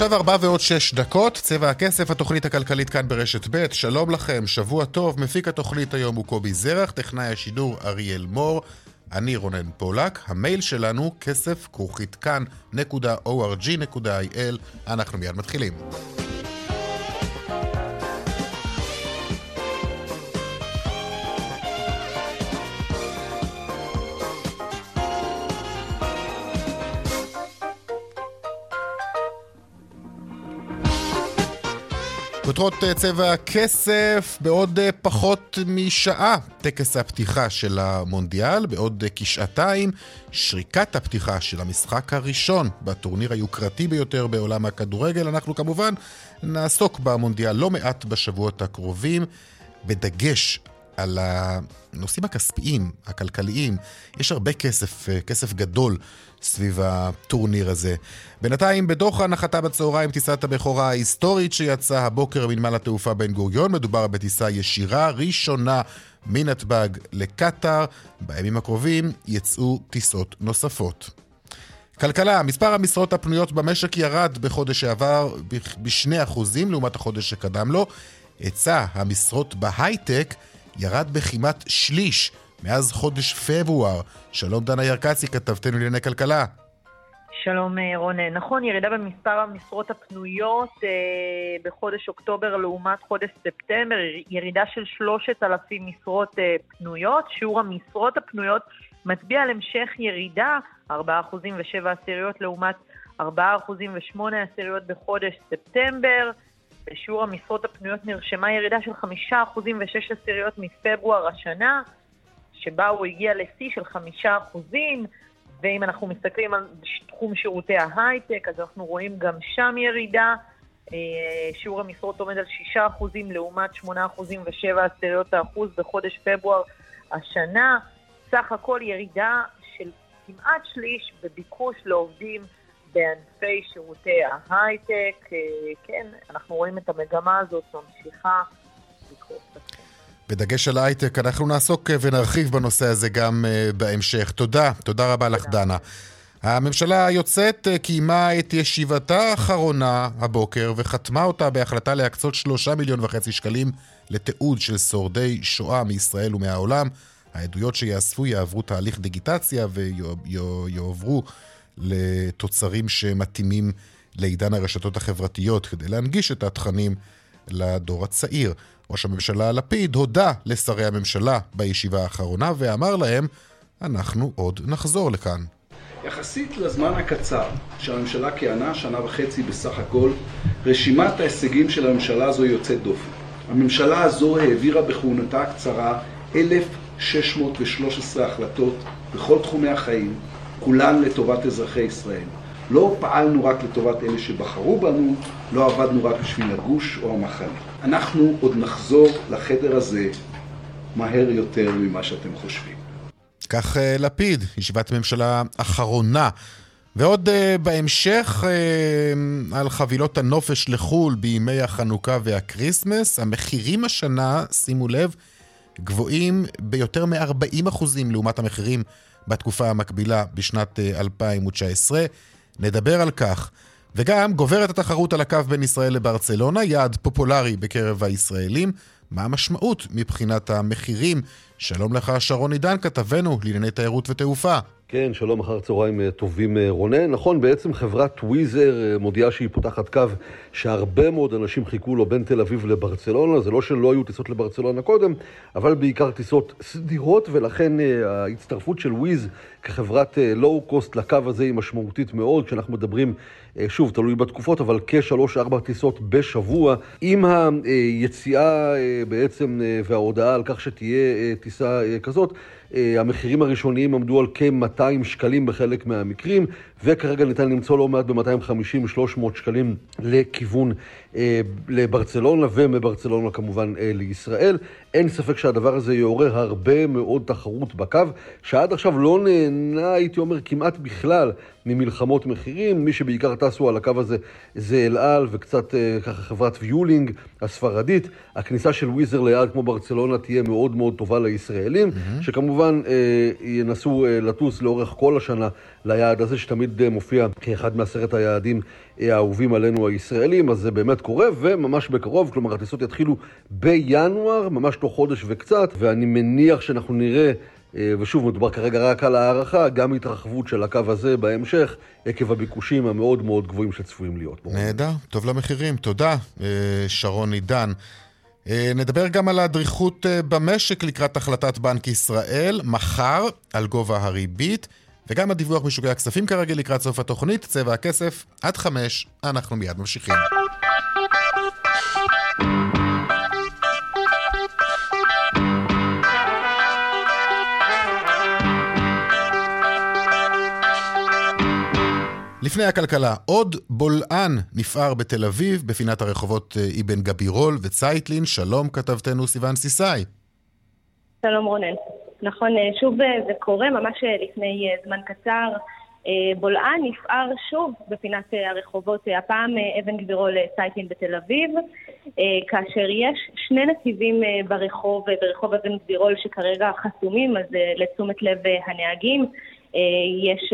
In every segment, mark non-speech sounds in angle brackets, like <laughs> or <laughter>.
עכשיו ארבע ועוד שש דקות, צבע הכסף, התוכנית הכלכלית כאן ברשת ב', שלום לכם, שבוע טוב, מפיק התוכנית היום הוא קובי זרח, טכנאי השידור אריאל מור, אני רונן פולק, המייל שלנו כסף כרוכית כאן.org.il, אנחנו מיד מתחילים. כותרות אה, צבע הכסף, בעוד אה, פחות משעה, טקס הפתיחה של המונדיאל, בעוד אה, כשעתיים, שריקת הפתיחה של המשחק הראשון בטורניר היוקרתי ביותר בעולם הכדורגל. אנחנו כמובן נעסוק במונדיאל לא מעט בשבועות הקרובים, בדגש על הנושאים הכספיים, הכלכליים. יש הרבה כסף, כסף גדול סביב הטורניר הזה. בינתיים, בדוחה נחתה בצהריים טיסת הבכורה ההיסטורית שיצאה הבוקר מנמל התעופה בן גוריון. מדובר בטיסה ישירה ראשונה מנתב"ג לקטאר. בימים הקרובים יצאו טיסות נוספות. כלכלה, מספר המשרות הפנויות במשק ירד בחודש שעבר ב-2% לעומת החודש שקדם לו. היצע המשרות בהייטק ירד בכמעט שליש מאז חודש פברואר. שלום דנה ירקצי, כתבתנו לענייני כלכלה. שלום אה, רונן. נכון, ירידה במספר המשרות הפנויות אה, בחודש אוקטובר לעומת חודש ספטמבר, ירידה של 3,000 משרות אה, פנויות. שיעור המשרות הפנויות מצביע על המשך ירידה, 4% ו-7 עשיריות לעומת 4% ו-8 עשיריות בחודש ספטמבר. בשיעור המשרות הפנויות נרשמה ירידה של 5% ו-6 עשיריות מפברואר השנה. שבה הוא הגיע לשיא של חמישה אחוזים, ואם אנחנו מסתכלים על תחום שירותי ההייטק, אז אנחנו רואים גם שם ירידה. אה, שיעור המשרות עומד על שישה אחוזים לעומת שמונה אחוזים ושבע עשיריות האחוז בחודש פברואר השנה. סך הכל ירידה של כמעט שליש בביקוש לעובדים בענפי שירותי ההייטק. אה, כן, אנחנו רואים את המגמה הזאת ממשיכה לקרות. בדגש על ההייטק, אנחנו נעסוק אה, ונרחיב בנושא הזה גם אה, בהמשך. תודה, תודה רבה לך, דנה. הממשלה היוצאת קיימה את ישיבתה האחרונה הבוקר וחתמה אותה בהחלטה להקצות שלושה מיליון וחצי שקלים לתיעוד של שורדי שואה מישראל ומהעולם. העדויות שיאספו יעברו תהליך דיגיטציה ויועברו לתוצרים שמתאימים לעידן הרשתות החברתיות כדי להנגיש את התכנים לדור הצעיר. ראש הממשלה לפיד הודה לשרי הממשלה בישיבה האחרונה ואמר להם, אנחנו עוד נחזור לכאן. יחסית לזמן הקצר שהממשלה כיהנה, שנה וחצי בסך הכל, רשימת ההישגים של הממשלה הזו יוצאת דופן. הממשלה הזו העבירה בכהונתה הקצרה 1,613 החלטות בכל תחומי החיים, כולן לטובת אזרחי ישראל. לא פעלנו רק לטובת אלה שבחרו בנו, לא עבדנו רק בשביל הגוש או המחנה. אנחנו עוד נחזור לחדר הזה מהר יותר ממה שאתם חושבים. כך אה, לפיד, ישיבת ממשלה אחרונה. ועוד uh, בהמשך uh, על חבילות הנופש לחו"ל בימי החנוכה והכריסמס, המחירים השנה, שימו לב, גבוהים ביותר מ-40% לעומת המחירים בתקופה המקבילה בשנת uh, 2019. נדבר על כך. וגם גוברת התחרות על הקו בין ישראל לברצלונה, יעד פופולרי בקרב הישראלים. מה המשמעות מבחינת המחירים? שלום לך, שרון עידן, כתבנו לענייני תיירות ותעופה. כן, שלום אחר צהריים אה, טובים אה, רונן. נכון, בעצם חברת טוויזר אה, מודיעה שהיא פותחת קו שהרבה מאוד אנשים חיכו לו בין תל אביב לברצלונה. זה לא שלא היו טיסות לברצלונה קודם, אבל בעיקר טיסות סדירות, ולכן ההצטרפות של וויז כחברת לואו-קוסט לקו הזה היא משמעותית מאוד. כשאנחנו מדברים, שוב, תלוי בתקופות, אבל כשלוש-ארבע טיסות בשבוע. עם היציאה בעצם וההודעה על כך שתהיה טיסה כזאת, המחירים הראשוניים עמדו על כ-200 200 שקלים בחלק מהמקרים, וכרגע ניתן למצוא לא מעט ב-250-300 שקלים לכיוון אה, לברצלונה, ומברצלונה כמובן אה, לישראל. אין ספק שהדבר הזה יעורר הרבה מאוד תחרות בקו, שעד עכשיו לא נהנה, הייתי אומר, כמעט בכלל ממלחמות מחירים. מי שבעיקר טסו על הקו הזה זה אל על וקצת אה, ככה חברת ויולינג הספרדית. הכניסה של וויזר ליעד כמו ברצלונה תהיה מאוד מאוד טובה לישראלים, mm-hmm. שכמובן אה, ינסו אה, לטוס לאורך כל השנה ליעד הזה, שתמיד אה, מופיע כאחד מעשרת היעדים אה, האהובים עלינו הישראלים, אז זה באמת קורה, וממש בקרוב, כלומר הטיסות יתחילו בינואר, ממש תוך חודש וקצת, ואני מניח שאנחנו נראה... אה, ושוב, מדובר כרגע רק על הערכה, גם התרחבות של הקו הזה בהמשך, עקב הביקושים המאוד מאוד גבוהים שצפויים להיות. נהדר, טוב למחירים, תודה, שרון עידן. נדבר גם על הדריכות במשק לקראת החלטת בנק ישראל, מחר, על גובה הריבית. וגם הדיווח משוקי הכספים כרגיל לקראת סוף התוכנית, צבע הכסף, עד חמש, אנחנו מיד ממשיכים. לפני הכלכלה, עוד בולען נפער בתל אביב, בפינת הרחובות אה, אבן גבירול וצייטלין. שלום כתבתנו סיון סיסאי. שלום רונן. נכון, אה, שוב אה, זה קורה, ממש אה, לפני זמן קצר. בולען נפער שוב בפינת הרחובות, הפעם אבן גבירול סייטין בתל אביב, כאשר יש שני נתיבים ברחוב, ברחוב אבן גבירול שכרגע חסומים, אז לתשומת לב הנהגים. יש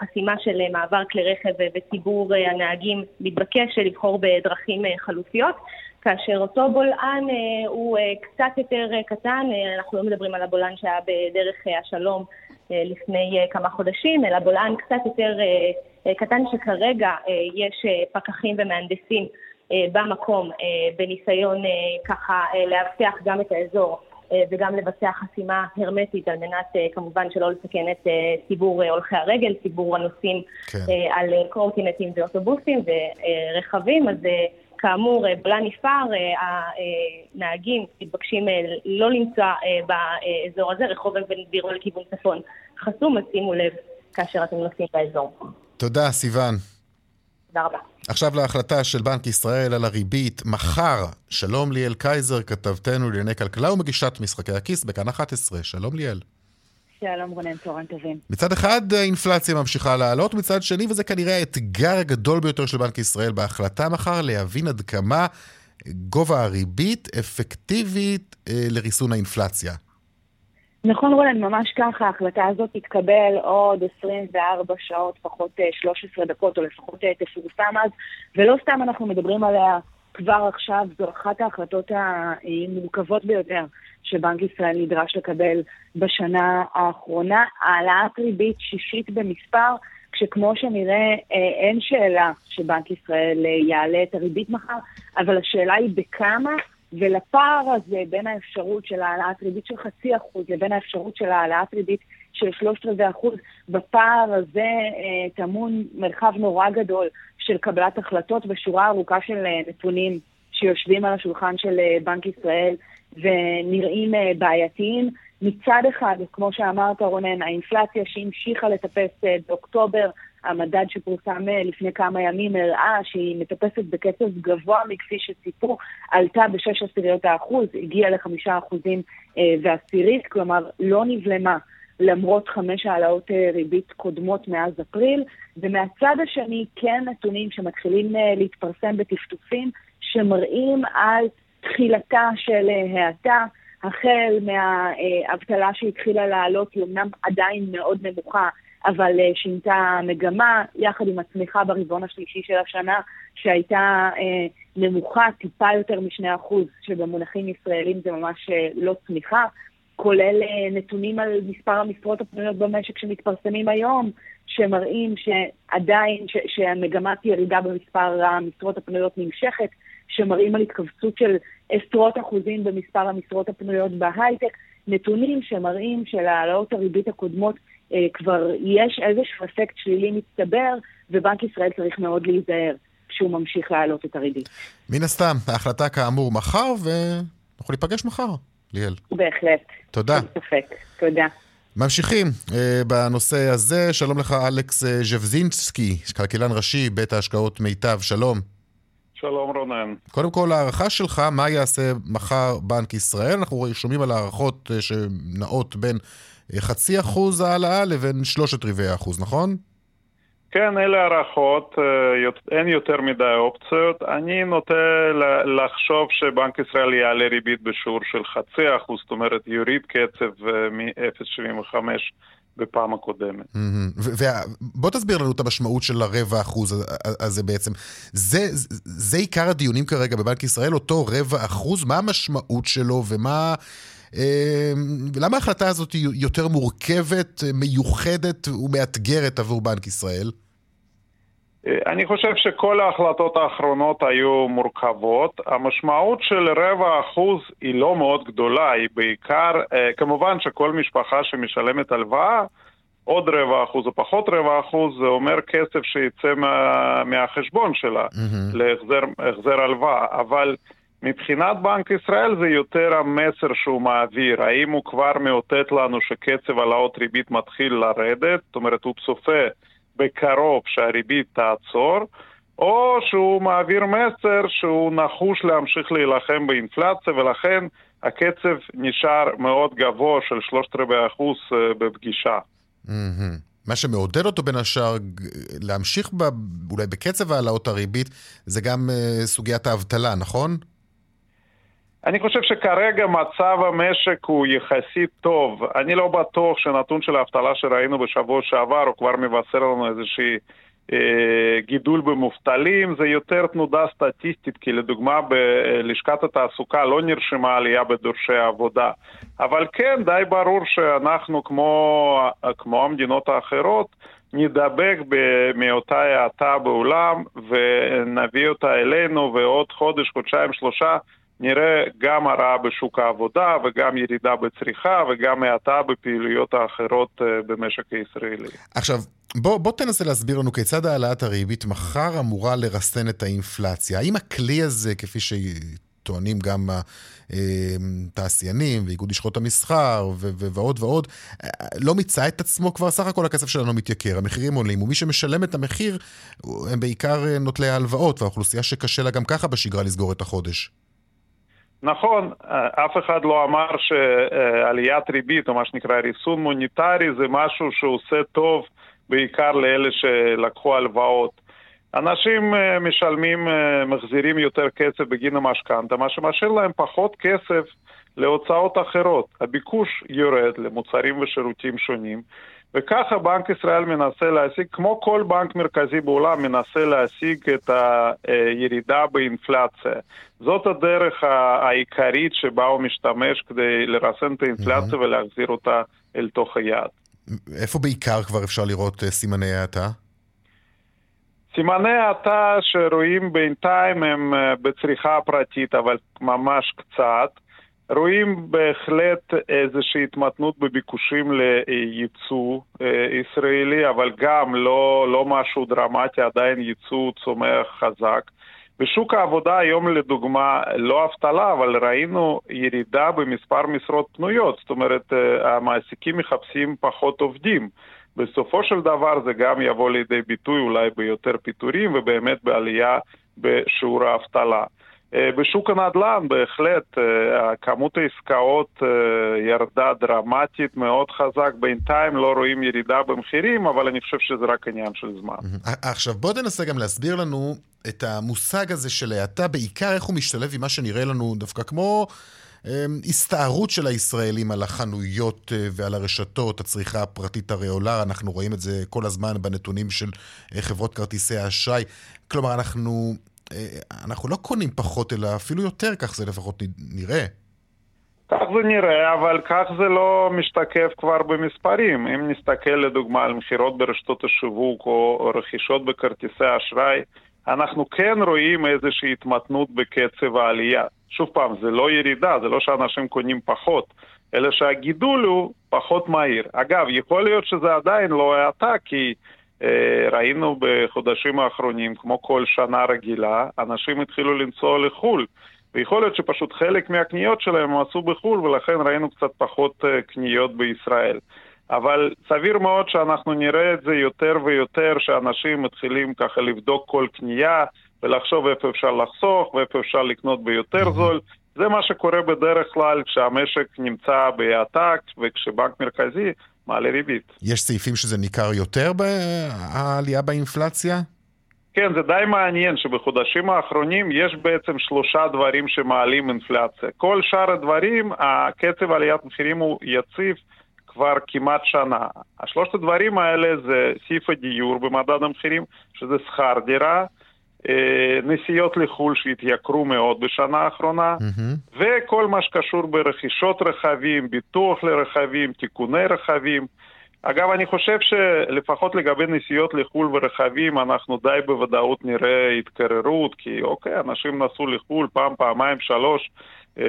חסימה של מעבר כלי רכב וציבור הנהגים מתבקש לבחור בדרכים חלופיות. כאשר אותו בולען אה, הוא אה, קצת יותר אה, קטן, אה, אנחנו לא מדברים על הבולען שהיה בדרך אה, השלום אה, לפני אה, כמה חודשים, אלא בולען קצת יותר אה, אה, קטן שכרגע אה, יש אה, פקחים ומהנדסים אה, במקום אה, בניסיון אה, ככה אה, לאבטח גם את האזור. אה, וגם לבצע חסימה הרמטית על מנת אה, כמובן שלא לסכן את אה, ציבור הולכי הרגל, ציבור הנוסעים כן. על קורטינטים ואוטובוסים ורכבים, אז כאמור, אה, בלה נפער, אה, הנהגים מתבקשים אה, לא למצוא באזור הזה, רחוב אבן גבירו לכיוון צפון חסום, אז שימו לב כאשר אתם נוסעים באזור. תודה, סיון. תודה רבה. עכשיו להחלטה של בנק ישראל על הריבית. מחר, שלום ליאל קייזר, כתבתנו לענייני כלכלה ומגישת משחקי הכיס בכאן 11. שלום ליאל. שלום רונן, צהריים טובים. מצד אחד האינפלציה ממשיכה לעלות, מצד שני, וזה כנראה האתגר הגדול ביותר של בנק ישראל בהחלטה מחר, להבין עד כמה גובה הריבית אפקטיבית אה, לריסון האינפלציה. נכון רונן, ממש ככה, ההחלטה הזאת תתקבל עוד 24 שעות, פחות 13 אה, דקות, או לפחות אה, תפורסם אז, ולא סתם אנחנו מדברים עליה כבר עכשיו, זו אחת ההחלטות המורכבות ביותר שבנק ישראל נדרש לקבל בשנה האחרונה. העלאת ריבית שישית במספר, כשכמו שנראה אה, אין שאלה שבנק ישראל אה, יעלה את הריבית מחר, אבל השאלה היא בכמה, ולפער הזה בין האפשרות של העלאת ריבית של חצי אחוז לבין האפשרות של העלאת ריבית של שלושת רבעי אחוז, בפער הזה אה, טמון מרחב נורא גדול של קבלת החלטות ושורה ארוכה של נתונים שיושבים על השולחן של בנק ישראל ונראים אה, בעייתיים. מצד אחד, כמו שאמרת רונן, האינפלציה שהמשיכה לטפס אה, באוקטובר, המדד שפורסם לפני כמה ימים הראה שהיא מטפסת בקצב גבוה מכפי שציפו, עלתה בשש עשיריות האחוז, הגיעה לחמישה אחוזים ועשירית, כלומר לא נבלמה למרות חמש העלאות ריבית קודמות מאז אפריל, ומהצד השני כן נתונים שמתחילים להתפרסם בטפטופים שמראים על תחילתה של אה, האטה, החל מהאבטלה שהתחילה לעלות, היא אמנם עדיין מאוד נמוכה, אבל אה, שינתה מגמה, יחד עם הצמיחה ברבעון השלישי של השנה, שהייתה אה, נמוכה טיפה יותר מ-2%, שבמונחים ישראלים זה ממש לא צמיחה, כולל נתונים על מספר המשרות הפנויות במשק שמתפרסמים היום, שמראים שעדיין, ש- שהמגמת ירידה במספר המשרות הפנויות נמשכת, שמראים על התכווצות של עשרות אחוזים במספר המשרות הפנויות בהייטק, נתונים שמראים שלהעלאות הריבית הקודמות אה, כבר יש איזשהו אפקט שלילי מצטבר, ובנק ישראל צריך מאוד להיזהר כשהוא ממשיך להעלות את הריבית. מן הסתם, ההחלטה כאמור מחר, ואנחנו ניפגש מחר, ליאל. בהחלט. תודה. אין ספק. תודה. ממשיכים uh, בנושא הזה. שלום לך, אלכס uh, ז'בזינסקי, כלכלן ראשי, בית ההשקעות מיטב. שלום. שלום רונן. קודם כל, הערכה שלך, מה יעשה מחר בנק ישראל? אנחנו שומעים על הערכות uh, שנעות בין uh, חצי אחוז העלאה לבין שלושת רבעי אחוז, נכון? כן, אלה הערכות, אין יותר מדי אופציות. אני נוטה לחשוב שבנק ישראל יעלה ריבית בשיעור של חצי אחוז, זאת אומרת יוריד קצב מ-0.75 בפעם הקודמת. בוא תסביר לנו את המשמעות של הרבע אחוז הזה בעצם. זה, זה עיקר הדיונים כרגע בבנק ישראל, אותו רבע אחוז, מה המשמעות שלו ומה... למה ההחלטה הזאת היא יותר מורכבת, מיוחדת ומאתגרת עבור בנק ישראל? אני חושב שכל ההחלטות האחרונות היו מורכבות. המשמעות של רבע אחוז היא לא מאוד גדולה, היא בעיקר, כמובן שכל משפחה שמשלמת הלוואה, עוד רבע אחוז או פחות רבע אחוז, זה אומר כסף שיצא מה, מהחשבון שלה mm-hmm. להחזר הלוואה. אבל מבחינת בנק ישראל זה יותר המסר שהוא מעביר. האם הוא כבר מאותת לנו שקצב העלאות ריבית מתחיל לרדת, זאת אומרת הוא צופה בקרוב שהריבית תעצור, או שהוא מעביר מסר שהוא נחוש להמשיך להילחם באינפלציה, ולכן הקצב נשאר מאוד גבוה של שלושת רבעי אחוז אה, בפגישה. מה שמעודד אותו בין השאר להמשיך ב, אולי בקצב העלאות הריבית זה גם uh, סוגיית האבטלה, נכון? אני חושב שכרגע מצב המשק הוא יחסית טוב. אני לא בטוח שנתון של האבטלה שראינו בשבוע שעבר הוא כבר מבשר לנו איזושהי אה, גידול במובטלים, זה יותר תנודה סטטיסטית, כי לדוגמה בלשכת התעסוקה לא נרשמה עלייה בדורשי העבודה. אבל כן, די ברור שאנחנו כמו, כמו המדינות האחרות, נדבק מאותה האטה בעולם ונביא אותה אלינו ועוד חודש, חודשיים, שלושה נראה גם הרעה בשוק העבודה וגם ירידה בצריכה וגם האטה בפעילויות האחרות אה, במשק הישראלי. עכשיו, בוא, בוא תנסה להסביר לנו כיצד העלאת הריבית מחר אמורה לרסן את האינפלציה. האם הכלי הזה, כפי שטוענים גם התעשיינים ואיגוד לשכות המסחר ו- ו- ועוד ועוד, אה, לא מיצה את עצמו כבר, סך הכל הכסף שלנו מתייקר, המחירים עולים, ומי שמשלם את המחיר הם בעיקר אה, נוטלי ההלוואות, והאוכלוסייה שקשה לה גם ככה בשגרה לסגור את החודש. נכון, אף אחד לא אמר שעליית ריבית, או מה שנקרא ריסון מוניטרי, זה משהו שעושה טוב בעיקר לאלה שלקחו הלוואות. אנשים משלמים, מחזירים יותר כסף בגין המשכנתה, מה שמשאיר להם פחות כסף להוצאות אחרות. הביקוש יורד למוצרים ושירותים שונים, וככה בנק ישראל מנסה להשיג, כמו כל בנק מרכזי בעולם, מנסה להשיג את הירידה באינפלציה. זאת הדרך העיקרית שבה הוא משתמש כדי לרסן את האינפלציה mm-hmm. ולהחזיר אותה אל תוך היעד. איפה בעיקר כבר אפשר לראות סימני האטה? סימני האטה שרואים בינתיים הם בצריכה הפרטית, אבל ממש קצת. רואים בהחלט איזושהי התמתנות בביקושים לייצוא אה, ישראלי, אבל גם לא, לא משהו דרמטי, עדיין ייצוא צומח חזק. בשוק העבודה היום לדוגמה, לא אבטלה, אבל ראינו ירידה במספר משרות פנויות, זאת אומרת אה, המעסיקים מחפשים פחות עובדים. בסופו של דבר זה גם יבוא לידי ביטוי אולי ביותר פיטורים ובאמת בעלייה בשיעור האבטלה. אה, בשוק הנדל"ן בהחלט אה, כמות העסקאות אה, ירדה דרמטית מאוד חזק, בינתיים לא רואים ירידה במחירים, אבל אני חושב שזה רק עניין של זמן. עכשיו בוא תנסה גם להסביר לנו את המושג הזה של האטה, בעיקר איך הוא משתלב עם מה שנראה לנו דווקא כמו... הסתערות של הישראלים על החנויות ועל הרשתות, הצריכה הפרטית הרי עולה, אנחנו רואים את זה כל הזמן בנתונים של חברות כרטיסי האשראי. כלומר, אנחנו אנחנו לא קונים פחות, אלא אפילו יותר, כך זה לפחות נראה. כך זה נראה, אבל כך זה לא משתקף כבר במספרים. אם נסתכל לדוגמה על מכירות ברשתות השיווק או רכישות בכרטיסי אשראי, אנחנו כן רואים איזושהי התמתנות בקצב העלייה. שוב פעם, זה לא ירידה, זה לא שאנשים קונים פחות, אלא שהגידול הוא פחות מהיר. אגב, יכול להיות שזה עדיין לא האטה, כי אה, ראינו בחודשים האחרונים, כמו כל שנה רגילה, אנשים התחילו לנסוע לחו"ל. ויכול להיות שפשוט חלק מהקניות שלהם הם עשו בחו"ל, ולכן ראינו קצת פחות אה, קניות בישראל. אבל סביר מאוד שאנחנו נראה את זה יותר ויותר, שאנשים מתחילים ככה לבדוק כל קנייה ולחשוב איפה אפשר לחסוך ואיפה אפשר לקנות ביותר זול. זה מה שקורה בדרך כלל כשהמשק נמצא בהאטה וכשבנק מרכזי מעלה ריבית. יש סעיפים שזה ניכר יותר בעלייה באינפלציה? כן, זה די מעניין שבחודשים האחרונים יש בעצם שלושה דברים שמעלים אינפלציה. כל שאר הדברים, הקצב עליית מחירים הוא יציב כבר כמעט שנה. השלושת הדברים האלה זה סעיף הדיור במדד המחירים, שזה שכר דירה, נסיעות לחו"ל שהתייקרו מאוד בשנה האחרונה, mm-hmm. וכל מה שקשור ברכישות רכבים, ביטוח לרכבים, תיקוני רכבים. אגב, אני חושב שלפחות לגבי נסיעות לחו"ל ורכבים, אנחנו די בוודאות נראה התקררות, כי אוקיי, אנשים נסעו לחו"ל פעם, פעמיים, שלוש, אה,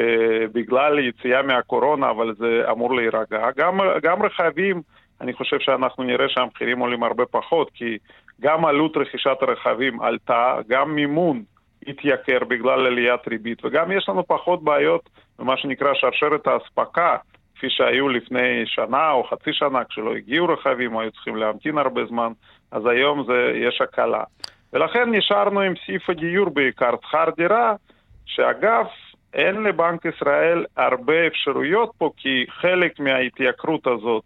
בגלל יציאה מהקורונה, אבל זה אמור להירגע. גם, גם רכבים, אני חושב שאנחנו נראה שהמחירים עולים הרבה פחות, כי גם עלות רכישת הרכבים עלתה, גם מימון התייקר בגלל עליית ריבית, וגם יש לנו פחות בעיות במה שנקרא שרשרת האספקה. כפי שהיו לפני שנה או חצי שנה, כשלא הגיעו רכבים, היו צריכים להמתין הרבה זמן, אז היום זה, יש הקלה. ולכן נשארנו עם סעיף הדיור בעיקר, שכר דירה, שאגב, אין לבנק ישראל הרבה אפשרויות פה, כי חלק מההתייקרות הזאת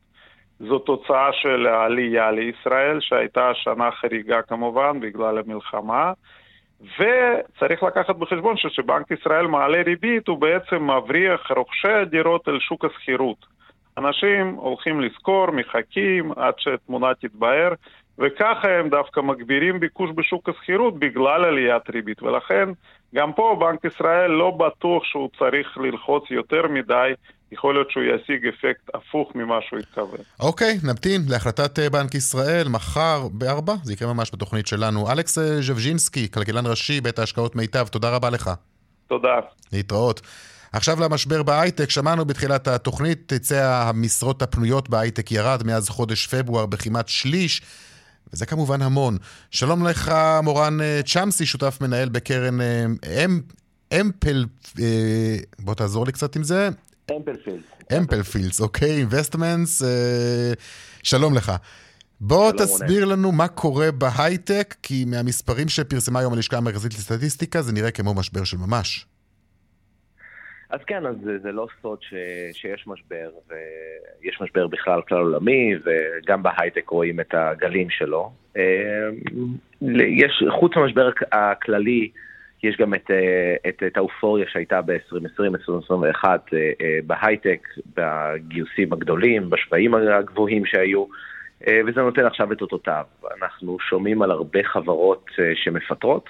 זו תוצאה של העלייה לישראל, שהייתה שנה חריגה כמובן בגלל המלחמה. וצריך לקחת בחשבון שכשבנק ישראל מעלה ריבית, הוא בעצם מבריח רוכשי הדירות אל שוק השכירות. אנשים הולכים לשכור, מחכים עד שהתמונה תתבהר, וככה הם דווקא מגבירים ביקוש בשוק השכירות בגלל עליית ריבית. ולכן גם פה בנק ישראל לא בטוח שהוא צריך ללחוץ יותר מדי יכול להיות שהוא ישיג אפקט הפוך ממה שהוא התכוון. אוקיי, נמתין להחלטת אה, בנק ישראל מחר בארבע, זה יקרה ממש בתוכנית שלנו. אלכס אה, ז'בז'ינסקי, כלכלן ראשי, בית ההשקעות מיטב, תודה רבה לך. תודה. להתראות. עכשיו למשבר בהייטק, שמענו בתחילת התוכנית, היצע המשרות הפנויות בהייטק ירד מאז חודש פברואר בכמעט שליש, וזה כמובן המון. שלום לך, מורן אה, צ'אמסי, שותף מנהל בקרן אמ, Ample, בוא תעזור לי קצת עם זה, Amplefields. Amplefields, אוקיי, Investments, אה, שלום לך. בוא תסביר רונן. לנו מה קורה בהייטק, כי מהמספרים שפרסמה היום הלשכה המרכזית לסטטיסטיקה, זה נראה כמו משבר של ממש. אז כן, אז זה, זה לא סוד ש, שיש משבר, ויש משבר בכלל כלל עולמי, וגם בהייטק רואים את הגלים שלו. אה, יש, חוץ מהמשבר הכללי, יש גם את, אה, את, את האופוריה שהייתה ב-2020-2021 אה, בהייטק, בגיוסים הגדולים, בשווים הגבוהים שהיו, וזה נותן עכשיו את אותותיו. אנחנו שומעים על הרבה חברות שמפטרות,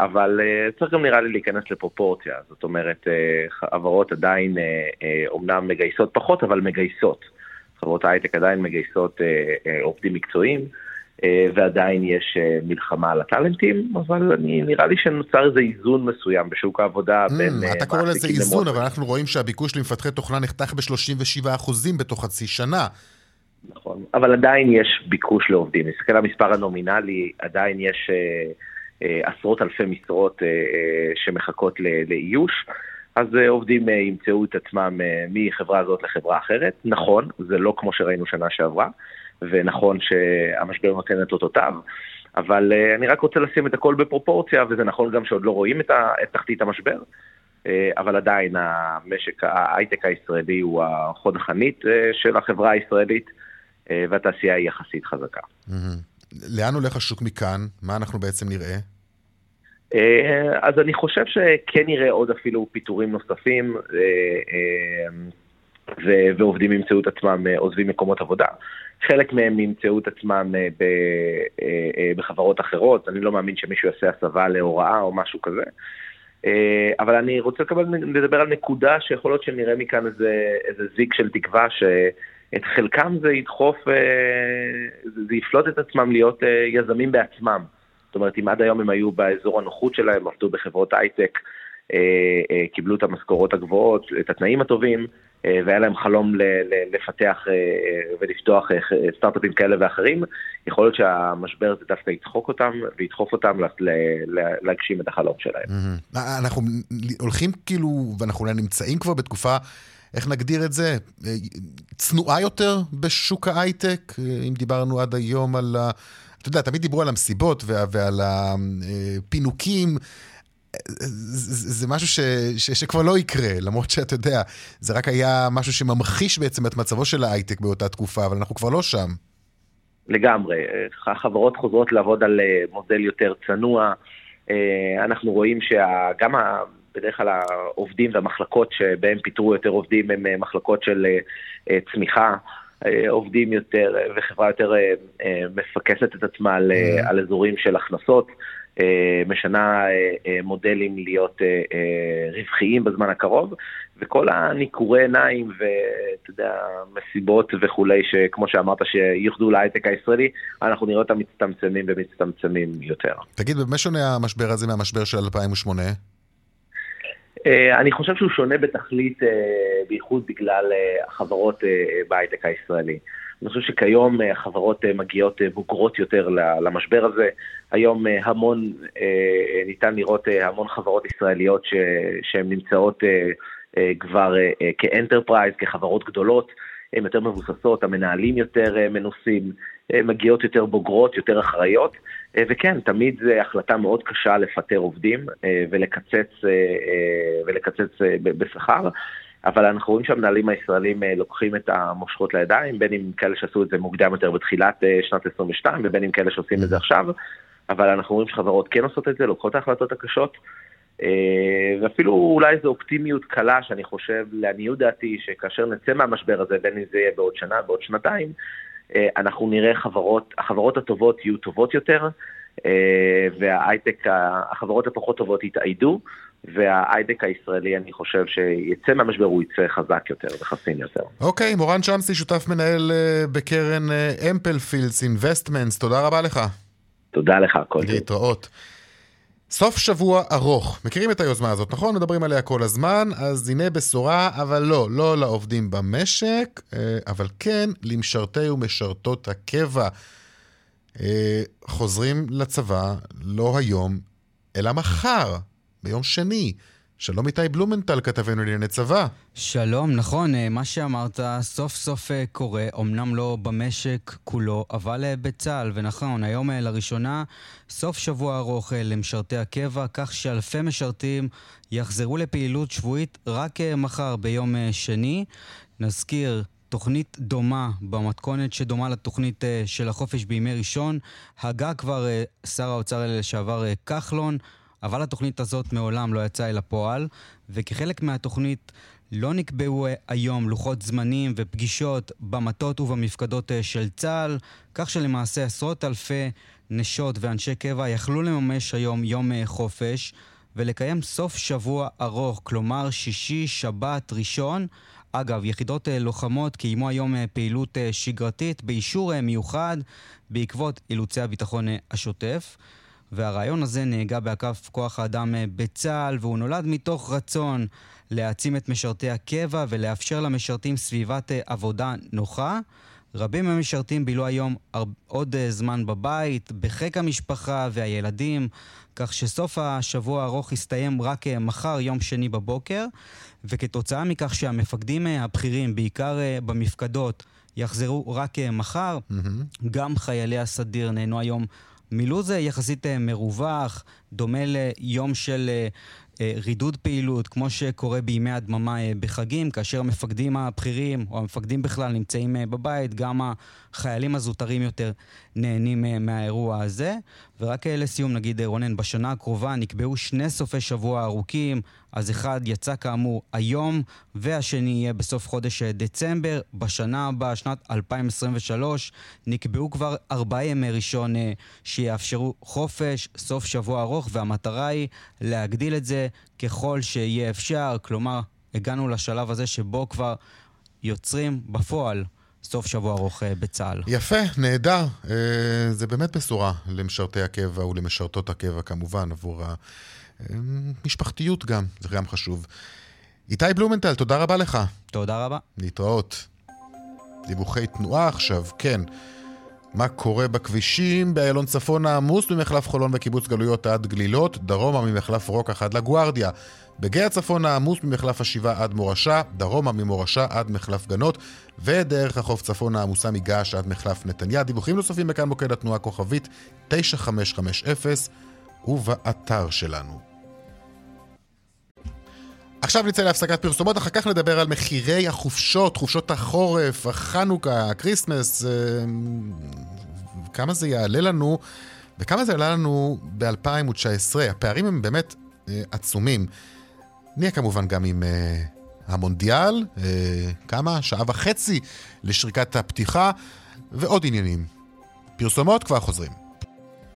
אבל צריך גם נראה לי להיכנס לפרופורציה. זאת אומרת, חברות עדיין אומנם מגייסות פחות, אבל מגייסות. חברות ההייטק עדיין מגייסות עובדים מקצועיים. אה, ועדיין יש אה, מלחמה על הטאלנטים, אבל אני, נראה לי שנוצר איזה איזון מסוים בשוק העבודה mm, בין... אתה קורא לזה איזון, אבל אנחנו רואים שהביקוש למפתחי תוכנה נחתך ב-37% בתוך חצי שנה. נכון, אבל עדיין יש ביקוש לעובדים. נסתכל על המספר הנומינלי, עדיין יש אה, אה, עשרות אלפי משרות אה, אה, שמחכות לאיוש. אז עובדים ימצאו את עצמם מחברה הזאת לחברה אחרת. נכון, זה לא כמו שראינו שנה שעברה, ונכון שהמשבר נותן את אותותיו. אבל אני רק רוצה לשים את הכל בפרופורציה, וזה נכון גם שעוד לא רואים את, ה, את תחתית המשבר, אבל עדיין המשק, ההייטק הישראלי הוא החוד החנית של החברה הישראלית, והתעשייה היא יחסית חזקה. Mm-hmm. לאן הולך השוק מכאן? מה אנחנו בעצם נראה? Uh, אז אני חושב שכן נראה עוד אפילו פיטורים נוספים. Uh, uh, ו- ועובדים ימצאו את עצמם אה, עוזבים מקומות עבודה. חלק מהם ימצאו את עצמם אה, אה, בחברות אחרות, אני לא מאמין שמישהו יעשה הסבה להוראה או משהו כזה. אבל אני רוצה לקבל, לדבר על נקודה שיכול להיות שנראה מכאן איזה, איזה זיק של תקווה שאת חלקם זה ידחוף, זה יפלוט את עצמם להיות יזמים בעצמם. זאת אומרת, אם עד היום הם היו באזור הנוחות שלהם, עבדו בחברות הייטק, קיבלו את המשכורות הגבוהות, את התנאים הטובים, אה, והיה להם חלום לפתח אה, ולפתוח אה, סטארט-אפים כאלה ואחרים, יכול להיות שהמשבר הזה דווקא ידחוק אותם וידחוף אותם להגשים את החלום שלהם. אנחנו הולכים כאילו, ואנחנו אולי נמצאים כבר בתקופה איך נגדיר את זה? אה, צנועה יותר בשוק ההייטק? אם דיברנו עד היום על ה... אתה יודע, תמיד דיברו על המסיבות ועל הפינוקים. זה משהו ש, ש, שכבר לא יקרה, למרות שאתה יודע, זה רק היה משהו שממחיש בעצם את מצבו של ההייטק באותה תקופה, אבל אנחנו כבר לא שם. לגמרי. החברות חוזרות לעבוד על אה, מודל יותר צנוע. אה, אנחנו רואים שגם בדרך כלל העובדים והמחלקות שבהם פיטרו יותר עובדים הם אה, מחלקות של צמיחה. עובדים יותר וחברה יותר מפקסת את עצמה על, mm-hmm. על אזורים של הכנסות. אה, משנה אה, אה, מודלים להיות רווחיים בזמן הקרוב, וכל הניכורי עיניים ואתה יודע, מסיבות וכולי, שכמו שאמרת, שיוחדו להייטק הישראלי, אנחנו נראה אותם מצטמצמים ומצטמצמים יותר. תגיד, במה שונה המשבר הזה מהמשבר של 2008? אני חושב שהוא שונה בתכלית, בייחוד בגלל החברות בהייטק הישראלי. אני חושב שכיום החברות אה, מגיעות אה, בוגרות יותר למשבר הזה. היום אה, המון, ניתן לראות המון חברות ישראליות שהן נמצאות כבר כאנטרפרייז, כחברות גדולות. הן יותר מבוססות, המנהלים יותר מנוסים, מגיעות יותר בוגרות, יותר אחראיות, וכן, תמיד זו החלטה מאוד קשה לפטר עובדים ולקצץ, ולקצץ בשכר. אבל אנחנו רואים שהמנהלים הישראלים אה, לוקחים את המושכות לידיים, בין אם כאלה שעשו את זה מוקדם יותר בתחילת אה, שנת 22, ובין אם כאלה שעושים את זה עכשיו, אבל אנחנו רואים שחברות כן עושות את זה, לוקחות את ההחלטות הקשות, אה, ואפילו אולי זו אופטימיות קלה שאני חושב, לעניות דעתי, שכאשר נצא מהמשבר הזה, בין אם זה יהיה בעוד שנה, בעוד שנתיים, אנחנו נראה חברות, החברות הטובות יהיו טובות יותר, וההייטק, החברות הפחות טובות יתאדו. וההייטק הישראלי, אני חושב שיצא מהמשבר, הוא יצא חזק יותר וחסין יותר. אוקיי, okay, מורן צ'אמסי, שותף מנהל אה, בקרן Amplefields אה, Investments, תודה רבה לך. תודה לך, כל טוב. להתראות. סוף שבוע ארוך. מכירים את היוזמה הזאת, נכון? מדברים עליה כל הזמן, אז הנה בשורה, אבל לא, לא לעובדים במשק, אה, אבל כן למשרתי ומשרתות הקבע. חוזרים לצבא לא היום, אלא מחר. ביום שני. שלום איתי בלומנטל, כתבנו לענייני צבא. שלום, נכון, אה, מה שאמרת סוף סוף אה, קורה, אמנם לא במשק כולו, אבל אה, בצה"ל, ונכון, היום לראשונה סוף שבוע ארוך למשרתי הקבע, כך שאלפי משרתים יחזרו לפעילות שבועית רק מחר ביום שני. נזכיר, תוכנית דומה, במתכונת שדומה לתוכנית של החופש בימי ראשון, הגה כבר שר האוצר לשעבר כחלון. אבל התוכנית הזאת מעולם לא יצאה אל הפועל, וכחלק מהתוכנית לא נקבעו אה, היום לוחות זמנים ופגישות במטות ובמפקדות אה, של צה"ל, כך שלמעשה עשרות אלפי נשות ואנשי קבע יכלו לממש היום יום אה, חופש ולקיים סוף שבוע ארוך, כלומר שישי, שבת, ראשון. אגב, יחידות לוחמות קיימו היום פעילות שגרתית באישור מיוחד בעקבות אילוצי הביטחון השוטף. והרעיון הזה נהגה באגף כוח האדם אה, בצה"ל, והוא נולד מתוך רצון להעצים את משרתי הקבע ולאפשר למשרתים סביבת אה, עבודה נוחה. רבים מהמשרתים בילו היום עוד אה, זמן בבית, בחיק המשפחה והילדים, כך שסוף השבוע הארוך יסתיים רק מחר, יום שני בבוקר, וכתוצאה מכך שהמפקדים הבכירים, בעיקר במפקדות, יחזרו רק מחר, mm-hmm. גם חיילי הסדיר נהנו היום מילאו זה יחסית אה, מרווח, דומה ליום של אה, אה, רידוד פעילות, כמו שקורה בימי הדממה בחגים, כאשר המפקדים הבכירים, או המפקדים בכלל, נמצאים בבית, גם החיילים הזוטרים יותר נהנים מהאירוע הזה. ורק לסיום, נגיד, רונן, בשנה הקרובה נקבעו שני סופי שבוע ארוכים, אז אחד יצא כאמור היום, והשני יהיה בסוף חודש דצמבר. בשנה הבאה, שנת 2023, נקבעו כבר ארבעה ימי ראשון אה, שיאפשרו חופש, סוף שבוע ארוך, והמטרה היא להגדיל את זה ככל שיהיה אפשר. כלומר, הגענו לשלב הזה שבו כבר יוצרים בפועל סוף שבוע ארוך אה, בצה"ל. יפה, נהדר. אה, זה באמת בשורה למשרתי הקבע ולמשרתות הקבע, כמובן, עבור המשפחתיות גם, זה גם חשוב. איתי בלומנטל, תודה רבה לך. תודה רבה. להתראות. דיווחי תנועה עכשיו, כן. מה קורה בכבישים? באיילון צפון העמוס ממחלף חולון וקיבוץ גלויות עד גלילות, דרומה ממחלף רוקח עד לגוארדיה. בגיא הצפון העמוס ממחלף השבעה עד מורשה, דרומה ממורשה עד מחלף גנות, ודרך החוף צפון העמוסה מגעש עד מחלף נתניה. דיווחים נוספים בכאן מוקד התנועה כוכבית 9550 ובאתר שלנו. עכשיו נצא להפסקת פרסומות, אחר כך נדבר על מחירי החופשות, חופשות החורף, החנוכה, הקריסמס, אה, כמה זה יעלה לנו וכמה זה יעלה לנו ב-2019. הפערים הם באמת אה, עצומים. נהיה כמובן גם עם אה, המונדיאל, כמה? שעה וחצי לשריקת הפתיחה, ועוד עניינים. פרסומות כבר חוזרים.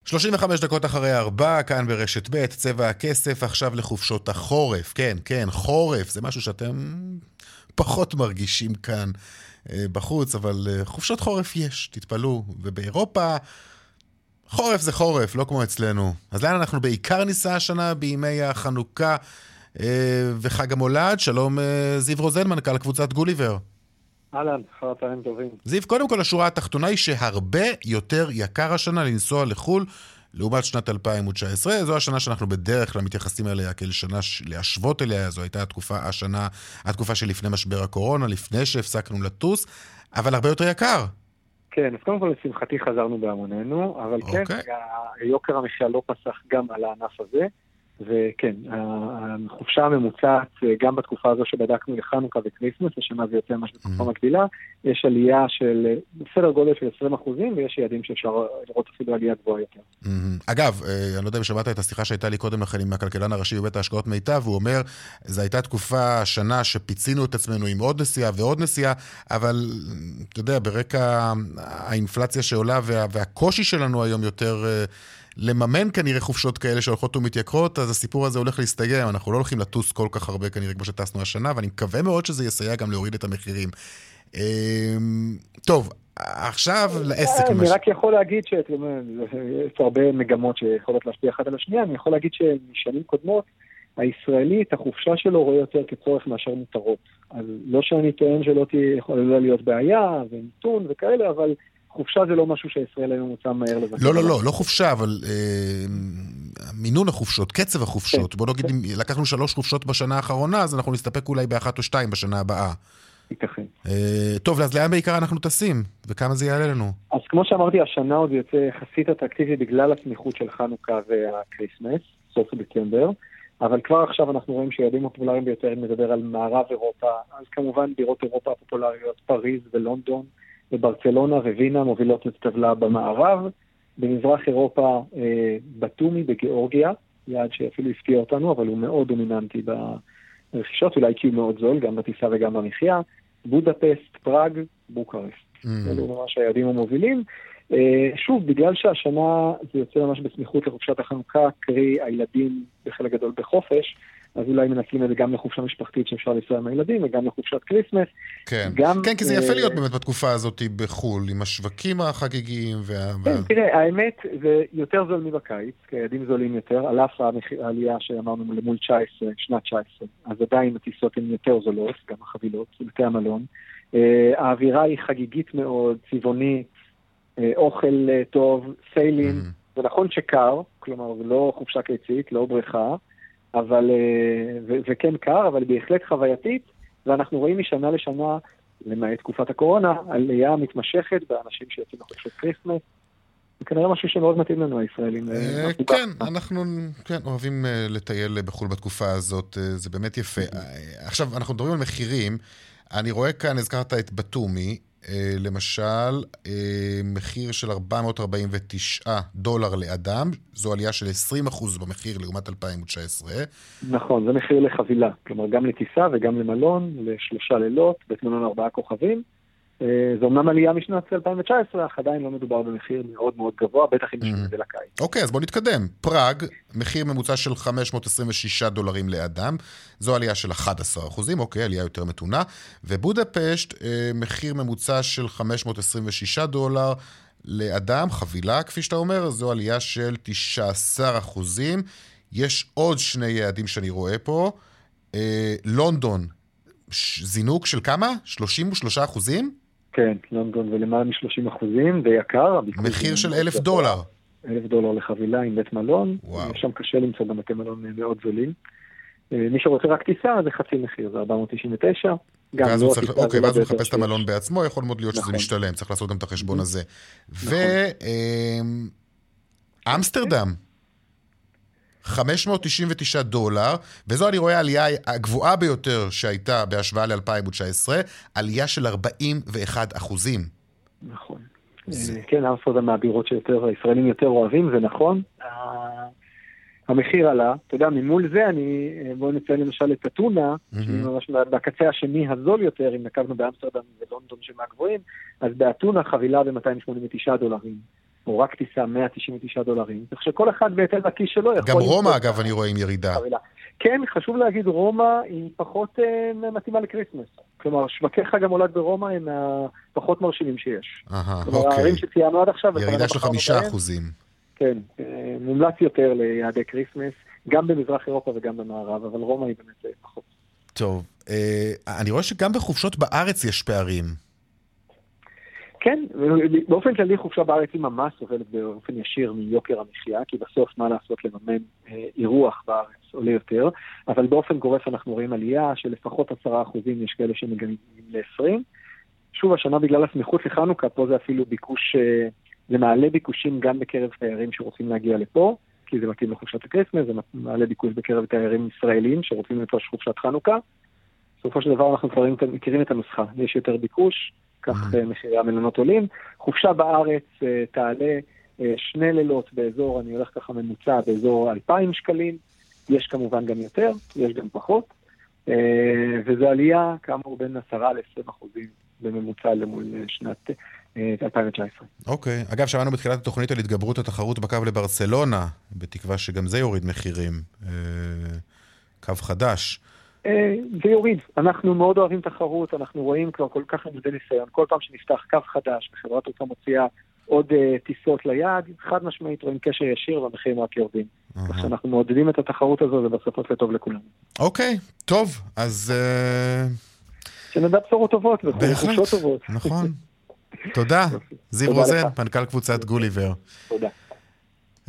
35 דקות אחרי ארבע, כאן ברשת ב', צבע הכסף, עכשיו לחופשות החורף. כן, כן, חורף, זה משהו שאתם פחות מרגישים כאן אה, בחוץ, אבל אה, חופשות חורף יש, תתפלאו. ובאירופה, חורף זה חורף, לא כמו אצלנו. אז לאן אנחנו בעיקר ניסע השנה בימי החנוכה אה, וחג המולד? שלום זיו רוזן, מנכ"ל קבוצת גוליבר. אהלן, אחר הצהריים טובים. זיו, קודם כל השורה התחתונה היא שהרבה יותר יקר השנה לנסוע לחו"ל לעומת שנת 2019. זו השנה שאנחנו בדרך כלל מתייחסים אליה כאל שנה להשוות אליה, זו הייתה התקופה, השנה, התקופה שלפני משבר הקורונה, לפני שהפסקנו לטוס, אבל הרבה יותר יקר. כן, אז קודם כל לשמחתי חזרנו בהמוננו, אבל כן, אוקיי. יוקר המחיה לא פסח גם על הענף הזה. וכן, החופשה הממוצעת, גם בתקופה הזו שבדקנו לחנוכה וכריסמס, השנה זה יוצא ממש בתקופה mm-hmm. מקבילה, יש עלייה של בסדר גודל של 20 אחוזים, ויש יעדים שאפשר לראות אפילו עלייה גבוהה יותר. Mm-hmm. אגב, אה, אני לא יודע אם שמעת את השיחה שהייתה לי קודם לכן עם הכלכלן הראשי בבית ההשקעות מיטב, הוא אומר, זו הייתה תקופה, שנה שפיצינו את עצמנו עם עוד נסיעה ועוד נסיעה, אבל אתה יודע, ברקע האינפלציה שעולה וה, והקושי שלנו היום יותר... אה, לממן כנראה חופשות כאלה שהולכות ומתייקרות, אז הסיפור הזה הולך להסתיים, אנחנו לא הולכים לטוס כל כך הרבה כנראה כמו שטסנו השנה, ואני מקווה מאוד שזה יסייע גם להוריד את המחירים. אמ, טוב, עכשיו לעסק. אני רק יכול להגיד שיש הרבה מגמות שיכולות להשפיע אחת על השנייה, אני יכול להגיד שמשנים קודמות, הישראלי את החופשה שלו רואה יותר כצורך מאשר מותרות. אז לא שאני טוען שלא תהיה יכולה להיות בעיה ומיתון וכאלה, אבל חופשה זה לא משהו שהישראל היום מוצא מהר לבקר. לא, לא, לא, לא חופשה, אבל אה, מינון החופשות, קצב החופשות. כן. בוא נגיד, אם לקחנו שלוש חופשות בשנה האחרונה, אז אנחנו נסתפק אולי באחת או שתיים בשנה הבאה. ייתכן. אה, טוב, אז לאן בעיקר אנחנו טסים? וכמה זה יעלה לנו? אז כמו שאמרתי, השנה עוד יוצא יחסית אטרקטיבי בגלל הסמיכות של חנוכה והקריסמס, סוף דצמבר. אבל כבר עכשיו אנחנו רואים שיעדים הפופולריים ביותר, אם נדבר על מערב אירופה, אז כמובן בירות אירופה הפופולריות, פריז ולונדון. וברצלונה ווינה מובילות את הטבלה במערב. במזרח אירופה, אה, בתומי בגיאורגיה, יעד שאפילו הפתיע אותנו, אבל הוא מאוד דומיננטי ברכישות, אולי כי הוא מאוד זול, גם בטיסה וגם במחיה. בודפסט, פראג, בוקרסט. אממ. אלו ממש היעדים המובילים. אה, שוב, בגלל שהשנה זה יוצא ממש בסמיכות לחופשת החנוכה, קרי הילדים בחלק גדול בחופש, אז אולי מנצלים את זה גם לחופשה משפחתית שאפשר לנסוע עם הילדים, וגם לחופשת כריסמס. כן, גם, כן כי זה יפה אה, להיות באמת בתקופה הזאת בחו"ל, עם השווקים החגיגיים. וה... כן. תראה, האמת, זה יותר זול מבקיץ, כי היעדים זולים יותר, על אף העלייה שאמרנו למול 19, שנת 19, אז עדיין הטיסות הן יותר זולות, גם החבילות, בתי המלון. אה, האווירה היא חגיגית מאוד, צבעונית, אה, אוכל טוב, סיילים. אהמ. זה נכון שקר, כלומר זה לא חופשה קיצית, לא בריכה. אבל, אה, וכן קר, אבל בהחלט חווייתית, ואנחנו רואים משנה לשנה, למעט תקופת הקורונה, עלייה מתמשכת באנשים שיוצאים לחופשות כריסמס. זה כנראה משהו שמאוד מתאים לנו, הישראלים. אה, כן, אנחנו כן, אוהבים אה, לטייל בחו"ל בתקופה הזאת, זה באמת יפה. עכשיו, אנחנו מדברים על מחירים. אני רואה כאן, הזכרת את בתומי, למשל, אה, מחיר של 449 דולר לאדם, זו עלייה של 20% במחיר לעומת 2019. נכון, זה מחיר לחבילה, כלומר גם לטיסה וגם למלון, לשלושה לילות, בית מלון ארבעה כוכבים. אה, זו אמנם עלייה משנת 2019, אך עדיין לא מדובר במחיר מאוד מאוד גבוה, בטח אם משווים את זה לקיץ. אוקיי, אז בואו נתקדם. פראג, מחיר ממוצע של 526 דולרים לאדם, זו עלייה של 11 אחוזים, אוקיי, עלייה יותר מתונה. ובודפשט, אה, מחיר ממוצע של 526 דולר לאדם, חבילה, כפי שאתה אומר, זו עלייה של 19 אחוזים. יש עוד שני יעדים שאני רואה פה. אה, לונדון, זינוק של כמה? 33 אחוזים? כן, לונדון ולמעלה מ-30 אחוזים, זה יקר. מחיר של אלף דולר. אלף דולר לחבילה עם בית מלון. וואו. שם קשה למצוא גם בתי מלון מאוד זולים. אה, מי שרוצה רק טיסה זה חצי מחיר, זה 499. גם ואז לא הוא צריך, אוקיי, ואז לא הוא מחפש את. המלון בעצמו, יכול מאוד להיות שזה נכון. משתלם, צריך לעשות גם את החשבון הזה. נכון. ואמסטרדם, 599 דולר, וזו אני רואה העלייה הגבוהה ביותר שהייתה בהשוואה ל-2019, עלייה של 41 אחוזים. נכון. זה- כן, אמסטרדם מהבירות שיותר, הישראלים יותר אוהבים, זה נכון. המחיר עלה, אתה יודע, ממול זה אני, בואו נציין למשל את אתונה, שהיא ממש בקצה השני הזול יותר, אם נקבנו באמסטרדם ולונדון שמהגבוהים, אז באתונה חבילה ב-289 דולרים, או רק טיסה 199 דולרים, כך שכל אחד בהתאם לכיס שלו יכול... גם רומא, אגב, אני רואה עם ירידה. חבילה. כן, חשוב להגיד, רומא היא פחות אה, מתאימה לקריסמס. כלומר, שווקי חג המולד ברומא הם הפחות מרשימים שיש. אהה, כלומר, אוקיי. הערים שציינו עד עכשיו... ירידה של חמישה אחוזים. כן, אה, מומלץ יותר ליעדי כריסמס, גם במזרח אירופה וגם במערב, אבל רומא היא באמת אה, פחות. טוב, אה, אני רואה שגם בחופשות בארץ יש פערים. כן, באופן כללי חופשה בארץ היא ממש סובלת באופן ישיר מיוקר המחיה, כי בסוף מה לעשות לממן אה, אירוח בארץ עולה יותר, אבל באופן גורף אנחנו רואים עלייה של לפחות עשרה אחוזים, יש כאלה שמגיעים ל-20. שוב, השנה בגלל הסמיכות לחנוכה, פה זה אפילו ביקוש, אה, זה מעלה ביקושים גם בקרב תיירים שרוצים להגיע לפה, כי זה מתאים לחופשת הקריסמס, זה מעלה ביקוש בקרב תיירים ישראלים שרוצים לנפוש חופשת חנוכה. בסופו של דבר אנחנו כבר מכירים את הנוסחה, יש יותר ביקוש, כך אה, מחירי המלונות עולים. חופשה בארץ אה, תעלה אה, שני לילות באזור, אני הולך ככה ממוצע, באזור 2,000 שקלים. יש כמובן גם יותר, יש גם פחות. וזו עלייה, כאמור, בין 10 ל-20 אחוזים בממוצע למול שנת אה, 2019. אוקיי. אגב, שמענו בתחילת התוכנית על התגברות התחרות בקו לברצלונה, בתקווה שגם זה יוריד מחירים. קו חדש. אה, זה יוריד. אנחנו מאוד אוהבים תחרות, אנחנו רואים כבר כל כך למודי ניסיון. כל פעם שנפתח קו חדש וחברת תעופה מוציאה עוד uh, טיסות ליעד, חד משמעית רואים קשר ישיר והמחירים רק יורדים. כך שאנחנו מעודדים את התחרות הזו, זה בסופו של טוב לכולנו. אוקיי, טוב, אז... אה, שנדע בשורות טובות בהחלט, וחופשות טובות. נכון. <laughs> תודה. זיו רוזן. מנכ"ל קבוצת גוליבר. תודה.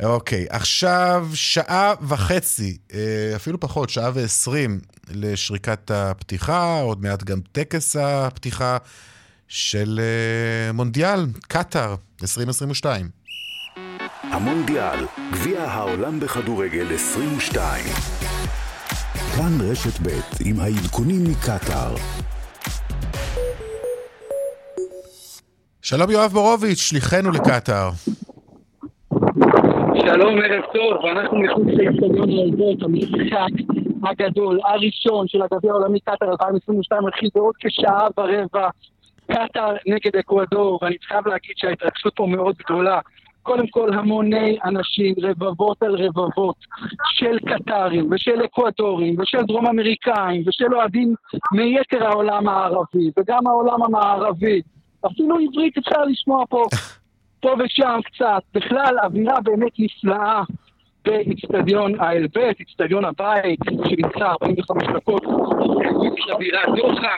אוקיי, עכשיו שעה וחצי, אה, אפילו פחות, שעה ועשרים לשריקת הפתיחה, עוד מעט גם טקס הפתיחה של אה, מונדיאל, קטאר 2022. המונדיאל, גביע העולם בכדורגל 22. כאן רשת ב' עם העדכונים מקטאר. שלום יואב בורוביץ', שליחנו לקטאר. שלום, ערב טוב, ואנחנו מחוץ לאיצטדיון ילדות, המשחק הגדול, הראשון של הגביע העולמי קטאר 2022, מתחיל בעוד כשעה ורבע, קטאר נגד אקוודור, ואני חייב להגיד שההתרגשות פה מאוד גדולה. קודם כל המוני אנשים, רבבות על רבבות של קטרים ושל אקוודורים ושל דרום אמריקאים ושל אוהדים מיתר העולם הערבי וגם העולם המערבי. אפילו עברית אפשר לשמוע פה פה ושם קצת. בכלל, אווירה באמת נפלאה באיצטדיון האלבט, איצטדיון הבית, שנמצא 45 דקות לבירת דוחה.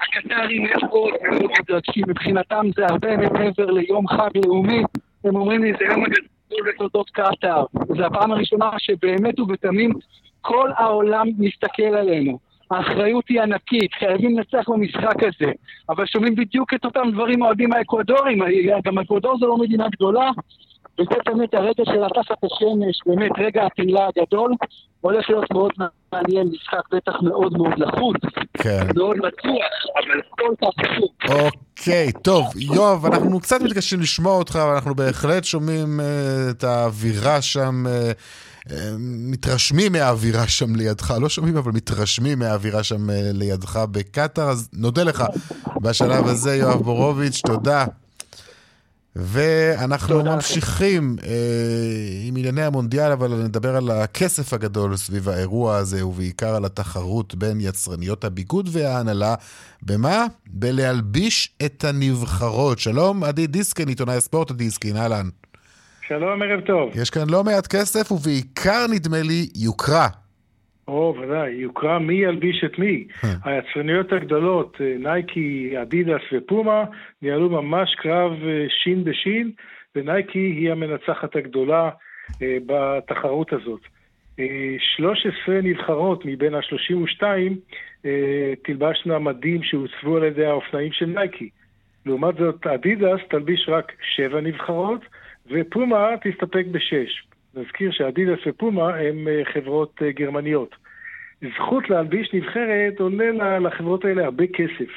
הקטרים מאוד מאוד מתרגשים, מבחינתם זה הרבה מעבר ליום חג לאומי. הם אומרים לי, זה יום הגדול בתולדות קטאר. זו הפעם הראשונה שבאמת ובתמים כל העולם מסתכל עלינו. האחריות היא ענקית, חייבים לנצח במשחק הזה. אבל שומעים בדיוק את אותם דברים האוהדים האקוודורים, גם אקוודור זו לא מדינה גדולה, וזה באמת הרגע של תחת השמש, באמת רגע התהילה הגדול, הולך להיות מאוד מעניין, משחק בטח מאוד מאוד לחוץ, כן. מאוד בטוח, אבל כל כך חשוב. אוקיי, טוב, יואב, אנחנו קצת מתקשים לשמוע אותך, אבל אנחנו בהחלט שומעים אה, את האווירה שם, אה, מתרשמים מהאווירה שם לידך, לא שומעים, אבל מתרשמים מהאווירה שם אה, לידך בקטאר, אז נודה לך בשלב הזה, יואב בורוביץ', תודה. ואנחנו תודה ממשיכים אה, עם ענייני המונדיאל, אבל נדבר על הכסף הגדול סביב האירוע הזה, ובעיקר על התחרות בין יצרניות הביגוד וההנהלה. במה? בלהלביש את הנבחרות. שלום, עדי דיסקין, עיתונאי הספורט דיסקין, אהלן. שלום, ערב טוב. יש כאן לא מעט כסף, ובעיקר, נדמה לי, יוקרה. או, ודאי, יוקרה מי ילביש את מי. היצרניות הגדולות, אה, נייקי, אדידס ופומה, ניהלו ממש קרב אה, שן בשן, ונייקי היא המנצחת הגדולה אה, בתחרות הזאת. 13 נבחרות מבין ה-32 תלבשנה מדים שהוצבו על ידי האופנועים של נייקי. לעומת זאת, אדידס תלביש רק 7 נבחרות, ופומה תסתפק בשש. נזכיר שאדידס ופומה הם אה, חברות אה, גרמניות. זכות להלביש נבחרת עולה לחברות האלה הרבה כסף.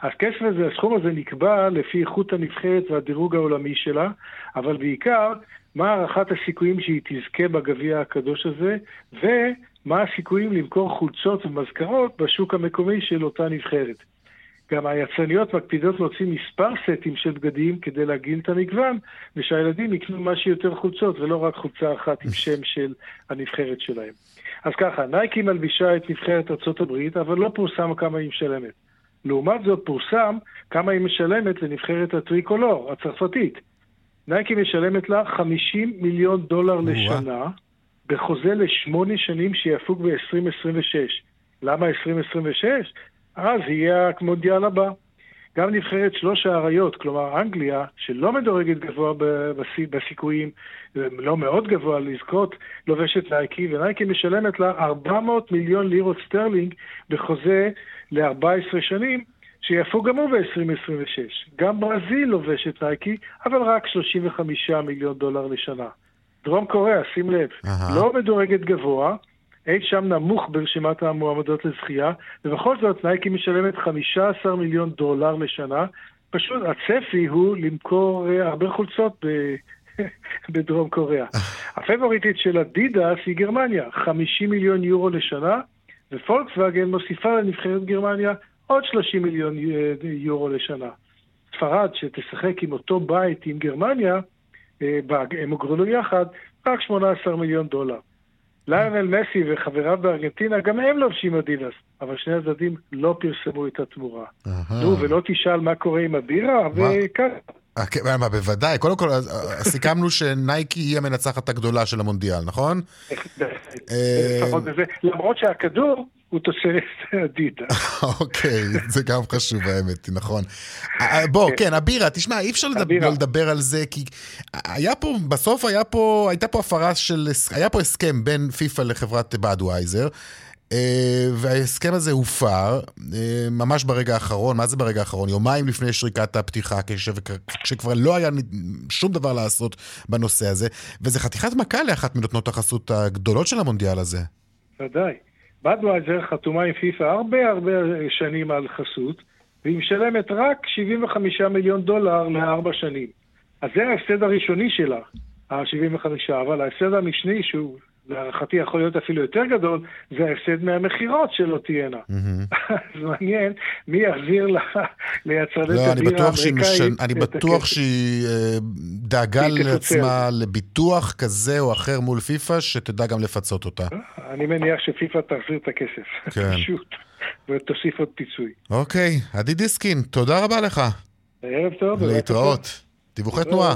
הכסף הזה, הסכום הזה נקבע לפי איכות הנבחרת והדירוג העולמי שלה, אבל בעיקר, מה הערכת הסיכויים שהיא תזכה בגביע הקדוש הזה, ומה הסיכויים למכור חולצות ומזכרות בשוק המקומי של אותה נבחרת. גם היצרניות מקפידות להוציא מספר סטים של בגדים כדי להגדיל את המגוון, ושהילדים יקנו מה שיותר חולצות, ולא רק חולצה אחת עם שם של הנבחרת שלהם. אז ככה, נייקי מלבישה את נבחרת ארה"ב, אבל לא פורסם כמה היא משלמת. לעומת זאת פורסם כמה היא משלמת לנבחרת הטריקולור, הצרפתית. נייקי משלמת לה 50 מיליון דולר לשנה, בחוזה לשמונה שנים שיפוג ב-2026. למה 2026? אז יהיה המונדיאל הבא. גם נבחרת שלוש האריות, כלומר אנגליה, שלא מדורגת גבוה בסיכויים, לא מאוד גבוה לזכות, לובשת נייקי, ונייקי משלמת לה 400 מיליון לירות סטרלינג בחוזה ל-14 שנים, שיפוג גם הוא ב-2026. גם ברזיל לובשת נייקי, אבל רק 35 מיליון דולר לשנה. דרום קוריאה, שים לב, uh-huh. לא מדורגת גבוה, אי שם נמוך ברשימת המועמדות לזכייה, ובכל זאת נייקי משלמת 15 מיליון דולר לשנה. פשוט הצפי הוא למכור אה, הרבה חולצות ב... <laughs> בדרום קוריאה. הפייבוריטית של אדידס היא גרמניה, 50 מיליון יורו לשנה, ופולקסווגן מוסיפה לנבחרת גרמניה עוד 30 מיליון אה, יורו לשנה. ספרד, שתשחק עם אותו בית עם גרמניה, אה, הם הוגרלו יחד, רק 18 מיליון דולר. ליונל מסי וחבריו בארגנטינה, גם הם לובשים אדידס, אבל שני הצדדים לא פרסמו את התמורה. נו, ולא תשאל מה קורה עם הבירה, וכאן. אה, כן, מה, בוודאי. קודם כל, אה, סיכמנו שנייקי היא המנצחת הגדולה של המונדיאל, נכון? אה, למרות שהכדור הוא תוצרת אדידה. <laughs> אוקיי, זה גם חשוב האמת, נכון. בוא, כן. כן, הבירה, תשמע, אי אפשר לדבר על זה, כי היה פה, בסוף היה פה, הייתה פה הפרה של, היה פה הסכם בין פיפ"א לחברת בדווייזר. Uh, וההסכם הזה הופר uh, ממש ברגע האחרון, מה זה ברגע האחרון? יומיים לפני שריקת הפתיחה, כש, כשכבר לא היה שום דבר לעשות בנושא הזה, וזה חתיכת מכה לאחת מנותנות החסות הגדולות של המונדיאל הזה. ודאי. בדווייזר חתומה עם פיפ"א הרבה הרבה שנים על חסות, והיא משלמת רק 75 מיליון דולר לארבע שנים. אז זה ההפסד הראשוני שלה, ה-75, אבל ההפסד המשני, שהוא להערכתי יכול להיות אפילו יותר גדול, זה ההפסד מהמכירות שלא תהיינה. <laughs> אז מעניין מי יחזיר ליצרני לא, הבירה האמריקאית. אני <laughs> בטוח שהיא אה, דאגה לעצמה לביטוח כזה או אחר מול פיפ"א, שתדע גם לפצות אותה. אני מניח שפיפ"א תחזיר את הכסף, <laughs> כן. פשוט, ותוסיף עוד פיצוי. אוקיי, עדי דיסקין, תודה רבה לך. ערב טוב. להתראות. דיווחי תנועה.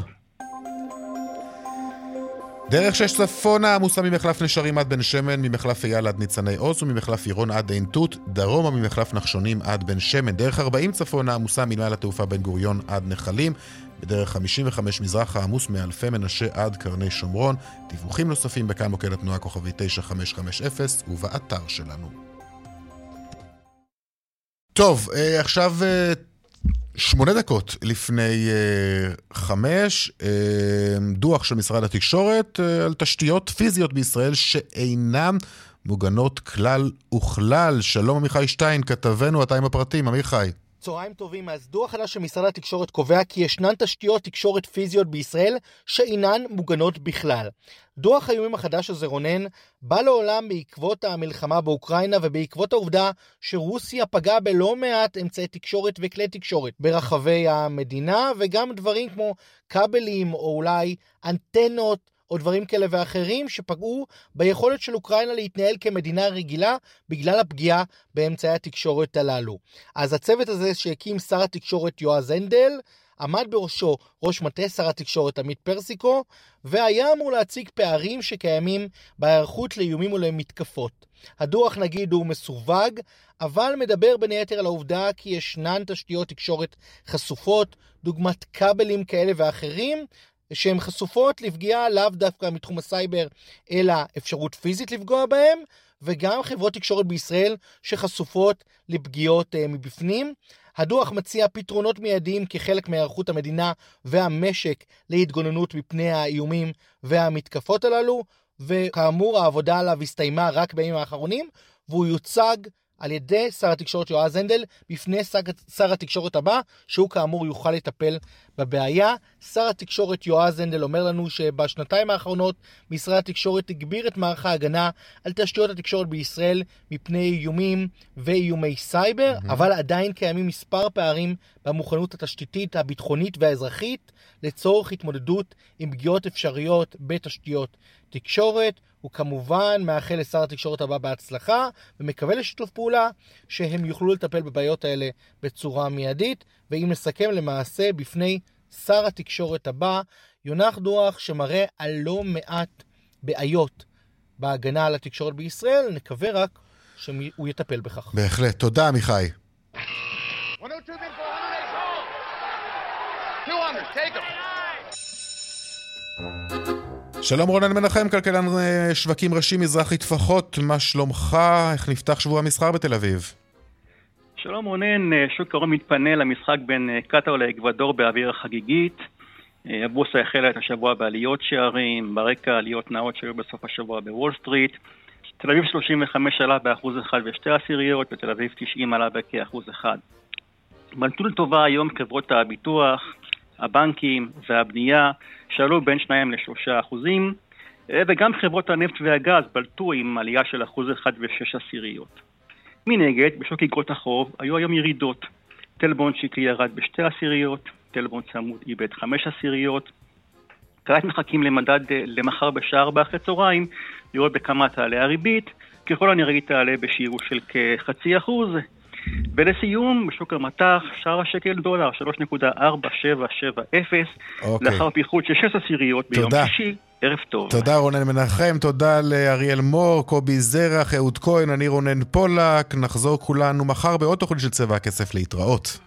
דרך שש צפונה עמוסה ממחלף נשרים עד בן שמן, ממחלף אייל עד ניצני עוז וממחלף עירון עד עין תות, דרומה ממחלף נחשונים עד בן שמן. דרך 40 צפונה עמוסה מנהל התעופה בן גוריון עד נחלים, בדרך 55 מזרחה עמוס מאלפי מנשה עד קרני שומרון. דיווחים נוספים בכאן מוקד התנועה כוכבי 9550 ובאתר שלנו. טוב, אה, עכשיו אה, שמונה דקות לפני uh, חמש, uh, דוח של משרד התקשורת uh, על תשתיות פיזיות בישראל שאינן מוגנות כלל וכלל. שלום עמיחי שטיין, כתבנו, אתה עם הפרטים, עמיחי. צהריים טובים, אז דוח חדש של משרד התקשורת קובע כי ישנן תשתיות תקשורת פיזיות בישראל שאינן מוגנות בכלל. דוח האיומים החדש הזה, רונן, בא לעולם בעקבות המלחמה באוקראינה ובעקבות העובדה שרוסיה פגעה בלא מעט אמצעי תקשורת וכלי תקשורת ברחבי המדינה, וגם דברים כמו כבלים או אולי אנטנות או דברים כאלה ואחרים שפגעו ביכולת של אוקראינה להתנהל כמדינה רגילה בגלל הפגיעה באמצעי התקשורת הללו. אז הצוות הזה שהקים שר התקשורת יועז הנדל, עמד בראשו ראש מטה שר התקשורת עמית פרסיקו, והיה אמור להציג פערים שקיימים בהיערכות לאיומים ולמתקפות. הדוח נגיד הוא מסווג, אבל מדבר בין היתר על העובדה כי ישנן תשתיות תקשורת חשופות, דוגמת כבלים כאלה ואחרים, שהן חשופות לפגיעה לאו דווקא מתחום הסייבר, אלא אפשרות פיזית לפגוע בהם, וגם חברות תקשורת בישראל שחשופות לפגיעות uh, מבפנים. הדוח מציע פתרונות מיידיים כחלק מהיערכות המדינה והמשק להתגוננות מפני האיומים והמתקפות הללו, וכאמור העבודה עליו הסתיימה רק בימים האחרונים, והוא יוצג על ידי שר התקשורת יועז הנדל בפני שר התקשורת הבא, שהוא כאמור יוכל לטפל בבעיה. שר התקשורת יועז הנדל אומר לנו שבשנתיים האחרונות משרד התקשורת הגביר את מערך ההגנה על תשתיות התקשורת בישראל מפני איומים ואיומי סייבר, mm-hmm. אבל עדיין קיימים מספר פערים במוכנות התשתיתית, הביטחונית והאזרחית לצורך התמודדות עם פגיעות אפשריות בתשתיות תקשורת. הוא כמובן מאחל לשר התקשורת הבא בהצלחה, ומקווה לשיתוף פעולה שהם יוכלו לטפל בבעיות האלה בצורה מיידית. ואם נסכם למעשה בפני שר התקשורת הבא, יונח דוח שמראה על לא מעט בעיות בהגנה על התקשורת בישראל, נקווה רק שהוא יטפל בכך. בהחלט. תודה, עמיחי. Take שלום רונן מנחם, כלכלן אה, שווקים ראשי מזרחי טפחות, מה שלומך? איך נפתח שבוע המסחר בתל אביב? שלום רונן, אה, שוק ההון מתפנה למשחק בין אה, קטאר לאקוודור באווירה חגיגית. הבורסה החלה את השבוע בעליות שערים, ברקע עליות נאות שהיו בסוף השבוע בוול סטריט. תל אביב 35 עלה באחוז אחד ושתי עשיריות, ותל אביב 90 עלה בכאחוז אחד. בלטו לטובה היום חברות הביטוח, הבנקים והבנייה שעלו בין שניים לשלושה אחוזים, אה, וגם חברות הנפט והגז בלטו עם עלייה של אחוז אחד ושש עשיריות. מנגד, בשוק אגרות החוב היו היום ירידות. טלבון שקלי ירד בשתי עשיריות, טלבון צמוד איבד חמש עשיריות. כעת מחכים למדד אה, למחר בשעה ארבע אחרי צהריים, לראות בכמה תעלה הריבית, ככל הנראה היא תעלה בשיעור של כחצי אחוז. ולסיום, בשוק המטח, שער השקל דולר, 3.4770, אוקיי. לאחר פיחות של 6 עשיריות ביום שישי. ערב טוב. תודה רונן מנחם, תודה לאריאל מור, קובי זרח, אהוד כהן, אני רונן פולק. נחזור כולנו מחר בעוד תוכנית של צבע הכסף להתראות.